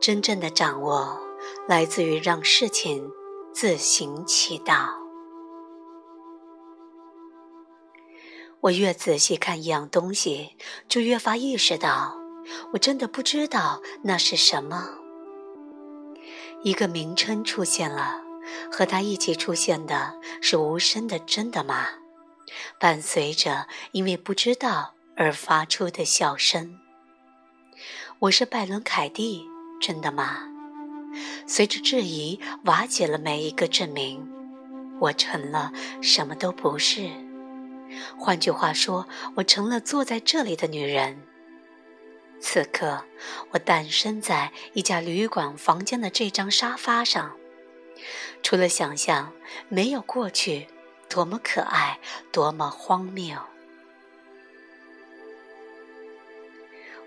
真正的掌握来自于让事情自行其道。我越仔细看一样东西，就越发意识到，我真的不知道那是什么。一个名称出现了，和它一起出现的是无声的“真的吗”，伴随着因为不知道而发出的笑声。我是拜伦·凯蒂，真的吗？随着质疑瓦解了每一个证明，我成了什么都不是。换句话说，我成了坐在这里的女人。此刻，我诞生在一家旅馆房间的这张沙发上。除了想象，没有过去，多么可爱，多么荒谬。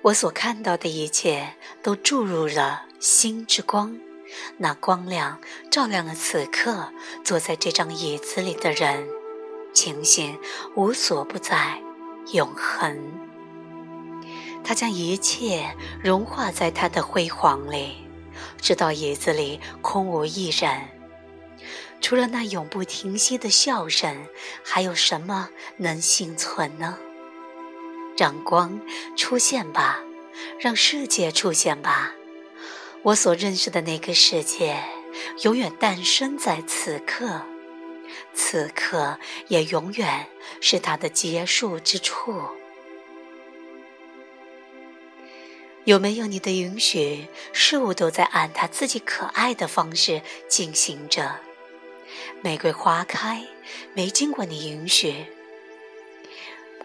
我所看到的一切都注入了心之光，那光亮照亮了此刻坐在这张椅子里的人，情形无所不在，永恒。他将一切融化在他的辉煌里，直到椅子里空无一人，除了那永不停息的笑声，还有什么能幸存呢？让光出现吧，让世界出现吧。我所认识的那个世界，永远诞生在此刻，此刻也永远是它的结束之处。有没有你的允许，事物都在按它自己可爱的方式进行着。玫瑰花开，没经过你允许；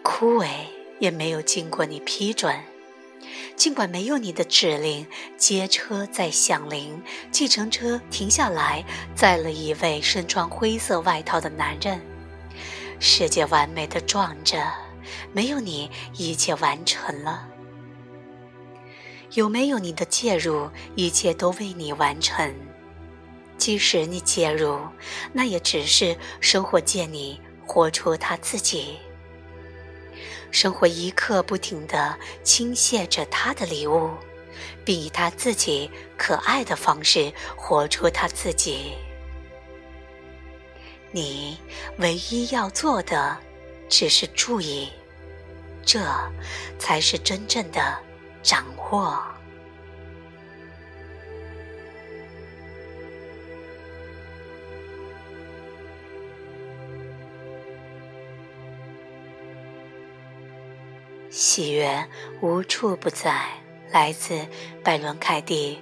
枯萎。也没有经过你批准，尽管没有你的指令，街车在响铃，计程车停下来，载了一位身穿灰色外套的男人。世界完美的撞着，没有你，一切完成了。有没有你的介入，一切都为你完成。即使你介入，那也只是生活借你活出他自己。生活一刻不停地倾泻着他的礼物，并以他自己可爱的方式活出他自己。你唯一要做的，只是注意，这才是真正的掌握。喜悦无处不在，来自拜伦·凯蒂，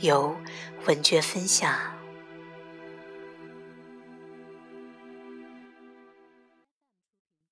由文娟分享。